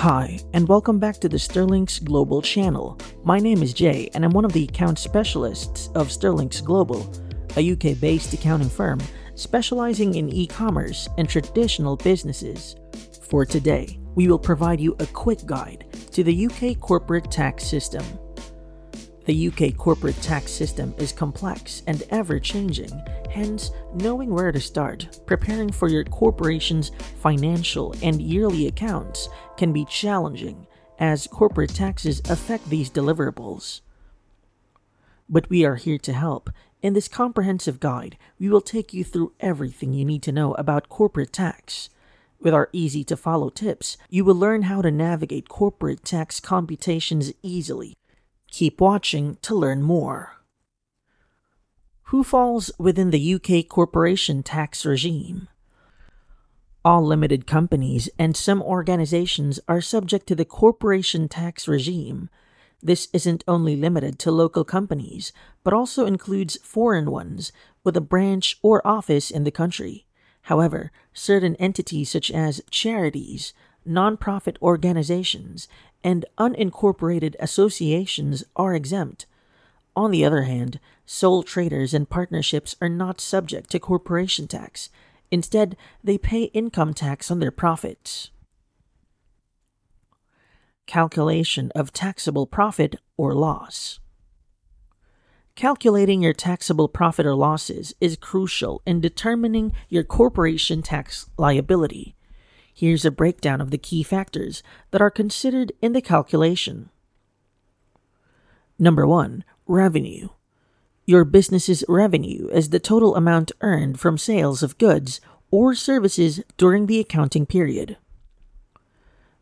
Hi, and welcome back to the Sterlinx Global channel. My name is Jay, and I'm one of the account specialists of Sterlinx Global, a UK based accounting firm specializing in e commerce and traditional businesses. For today, we will provide you a quick guide to the UK corporate tax system. The UK corporate tax system is complex and ever changing, hence, knowing where to start preparing for your corporation's financial and yearly accounts can be challenging as corporate taxes affect these deliverables. But we are here to help. In this comprehensive guide, we will take you through everything you need to know about corporate tax. With our easy to follow tips, you will learn how to navigate corporate tax computations easily Keep watching to learn more. Who falls within the UK corporation tax regime? All limited companies and some organizations are subject to the corporation tax regime. This isn't only limited to local companies, but also includes foreign ones with a branch or office in the country. However, certain entities such as charities, nonprofit organizations, and unincorporated associations are exempt. On the other hand, sole traders and partnerships are not subject to corporation tax. Instead, they pay income tax on their profits. Calculation of taxable profit or loss. Calculating your taxable profit or losses is crucial in determining your corporation tax liability. Here's a breakdown of the key factors that are considered in the calculation. Number 1. Revenue. Your business's revenue is the total amount earned from sales of goods or services during the accounting period.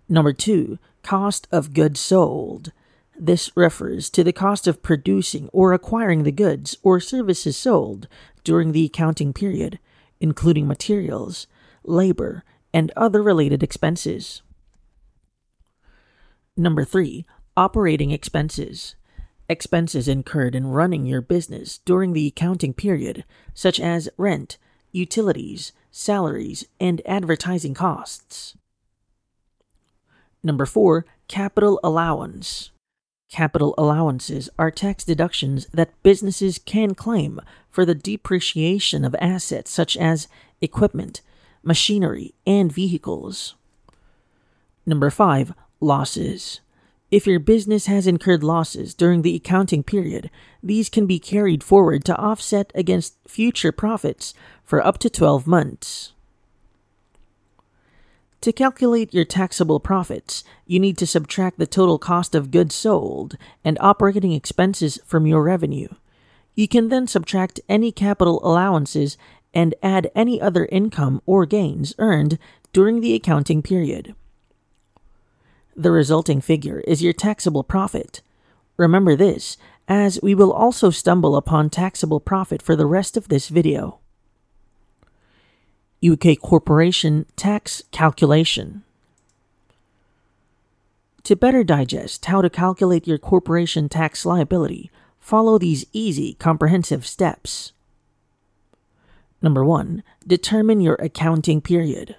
Number 2. Cost of goods sold. This refers to the cost of producing or acquiring the goods or services sold during the accounting period, including materials, labor, and other related expenses. Number three, operating expenses. Expenses incurred in running your business during the accounting period, such as rent, utilities, salaries, and advertising costs. Number four, capital allowance. Capital allowances are tax deductions that businesses can claim for the depreciation of assets such as equipment, machinery, and vehicles. Number 5. Losses. If your business has incurred losses during the accounting period, these can be carried forward to offset against future profits for up to 12 months. To calculate your taxable profits, you need to subtract the total cost of goods sold and operating expenses from your revenue. You can then subtract any capital allowances and add any other income or gains earned during the accounting period. The resulting figure is your taxable profit. Remember this, as we will also stumble upon taxable profit for the rest of this video. UK Corporation Tax Calculation To better digest how to calculate your corporation tax liability, follow these easy, comprehensive steps. Number one, determine your accounting period.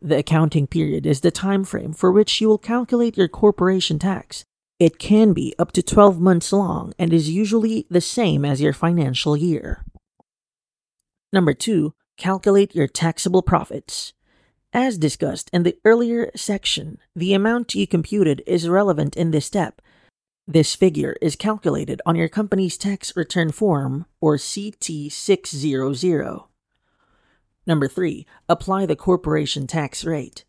The accounting period is the time frame for which you will calculate your corporation tax. It can be up to 12 months long and is usually the same as your financial year. Number two, calculate your taxable profits. As discussed in the earlier section, the amount you computed is relevant in this step. This figure is calculated on your company's tax return form, or CT600. Number 3. Apply the corporation tax rate.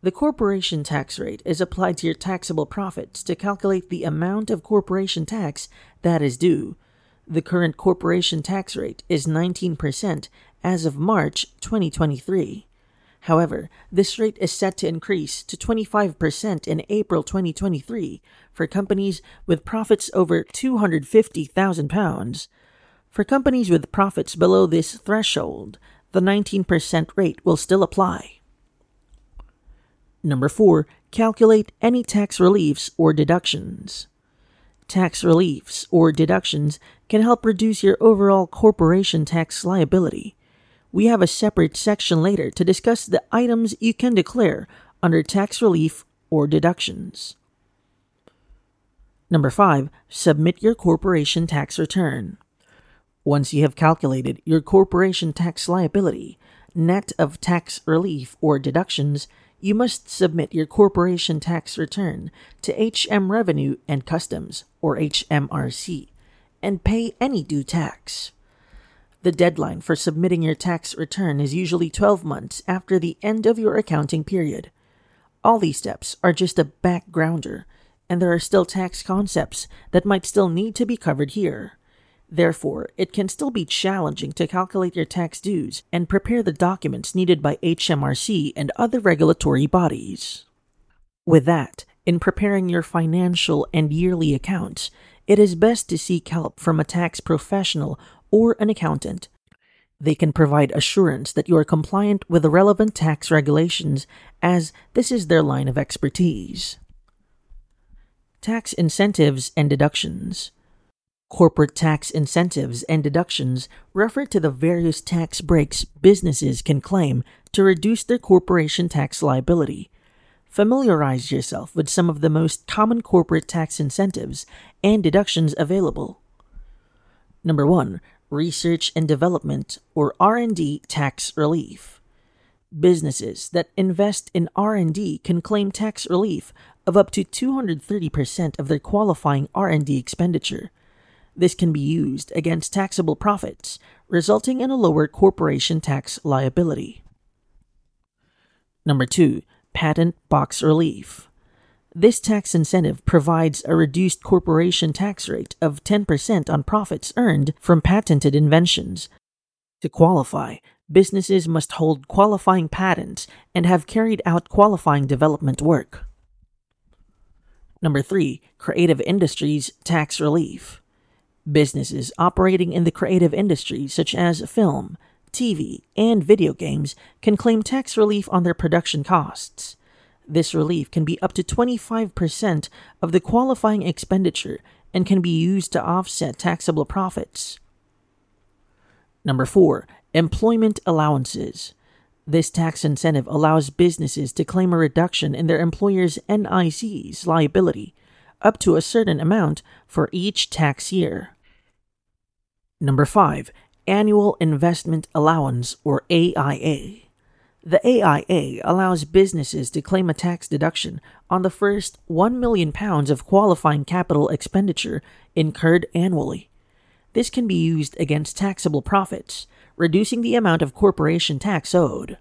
The corporation tax rate is applied to your taxable profits to calculate the amount of corporation tax that is due. The current corporation tax rate is 19% as of March 2023. However, this rate is set to increase to 25% in April 2023 for companies with profits over £250,000. For companies with profits below this threshold, the 19% rate will still apply. Number 4. Calculate any tax reliefs or deductions. Tax reliefs or deductions can help reduce your overall corporation tax liability. We have a separate section later to discuss the items you can declare under tax relief or deductions. Number 5. Submit your corporation tax return. Once you have calculated your corporation tax liability, net of tax relief or deductions, you must submit your corporation tax return to HM Revenue and Customs, or HMRC, and pay any due tax. The deadline for submitting your tax return is usually 12 months after the end of your accounting period. All these steps are just a backgrounder, and there are still tax concepts that might still need to be covered here. Therefore, it can still be challenging to calculate your tax dues and prepare the documents needed by HMRC and other regulatory bodies. With that, in preparing your financial and yearly accounts, it is best to seek help from a tax professional or an accountant. They can provide assurance that you are compliant with the relevant tax regulations, as this is their line of expertise. Tax incentives and deductions. Corporate tax incentives and deductions refer to the various tax breaks businesses can claim to reduce their corporation tax liability. Familiarize yourself with some of the most common corporate tax incentives and deductions available. Number 1, research and development or R&D tax relief. Businesses that invest in R&D can claim tax relief of up to 230% of their qualifying R&D expenditure. This can be used against taxable profits, resulting in a lower corporation tax liability. Number 2, patent box relief. This tax incentive provides a reduced corporation tax rate of 10% on profits earned from patented inventions. To qualify, businesses must hold qualifying patents and have carried out qualifying development work. Number three, creative industries tax relief. Businesses operating in the creative industries, such as film, TV, and video games, can claim tax relief on their production costs. This relief can be up to 25% of the qualifying expenditure and can be used to offset taxable profits. Number 4. Employment allowances. This tax incentive allows businesses to claim a reduction in their employer's NIC's liability up to a certain amount for each tax year. Number 5. Annual Investment Allowance or AIA. The AIA allows businesses to claim a tax deduction on the first 1 million pounds of qualifying capital expenditure incurred annually. This can be used against taxable profits reducing the amount of corporation tax owed.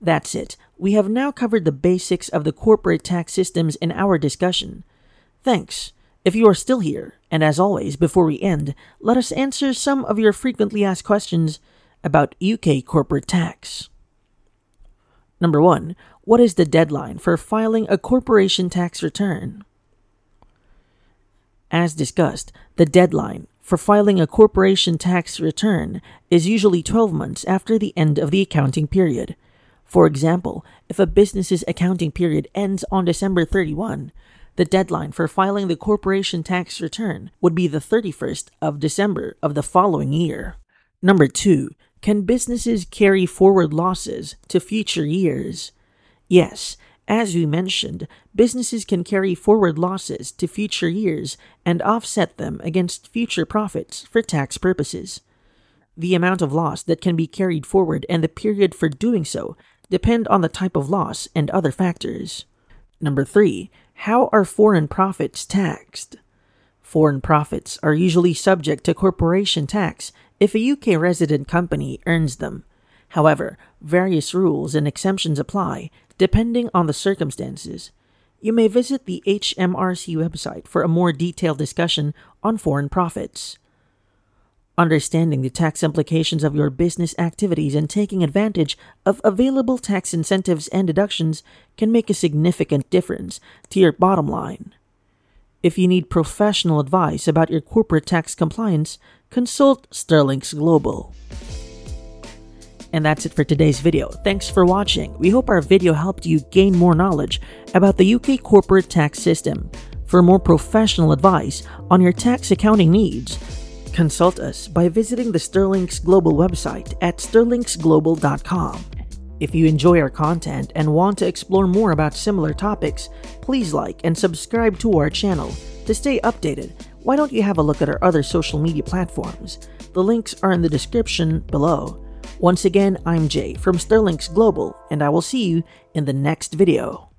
That's it. We have now covered the basics of the corporate tax systems in our discussion. Thanks. If you are still here, and as always, before we end, let us answer some of your frequently asked questions about UK corporate tax. Number 1. What is the deadline for filing a corporation tax return? As discussed, the deadline for filing a corporation tax return is usually 12 months after the end of the accounting period. For example, if a business's accounting period ends on December 31, the deadline for filing the corporation tax return would be the 31st of December of the following year. Number 2. Can businesses carry forward losses to future years? Yes, as we mentioned, businesses can carry forward losses to future years and offset them against future profits for tax purposes. The amount of loss that can be carried forward and the period for doing so depend on the type of loss and other factors. Number 3. How are foreign profits taxed? Foreign profits are usually subject to corporation tax if a UK resident company earns them. However, various rules and exemptions apply depending on the circumstances. You may visit the HMRC website for a more detailed discussion on foreign profits. Understanding the tax implications of your business activities and taking advantage of available tax incentives and deductions can make a significant difference to your bottom line. If you need professional advice about your corporate tax compliance, consult Sterlinx Global. And that's it for today's video. Thanks for watching. We hope our video helped you gain more knowledge about the UK corporate tax system. For more professional advice on your tax accounting needs, consult us by visiting the Sterlinx Global website at sterlinxglobal.com. If you enjoy our content and want to explore more about similar topics, please like and subscribe to our channel. To stay updated, why don't you have a look at our other social media platforms? The links are in the description below. Once again, I'm Jay from Sterlinx Global, and I will see you in the next video.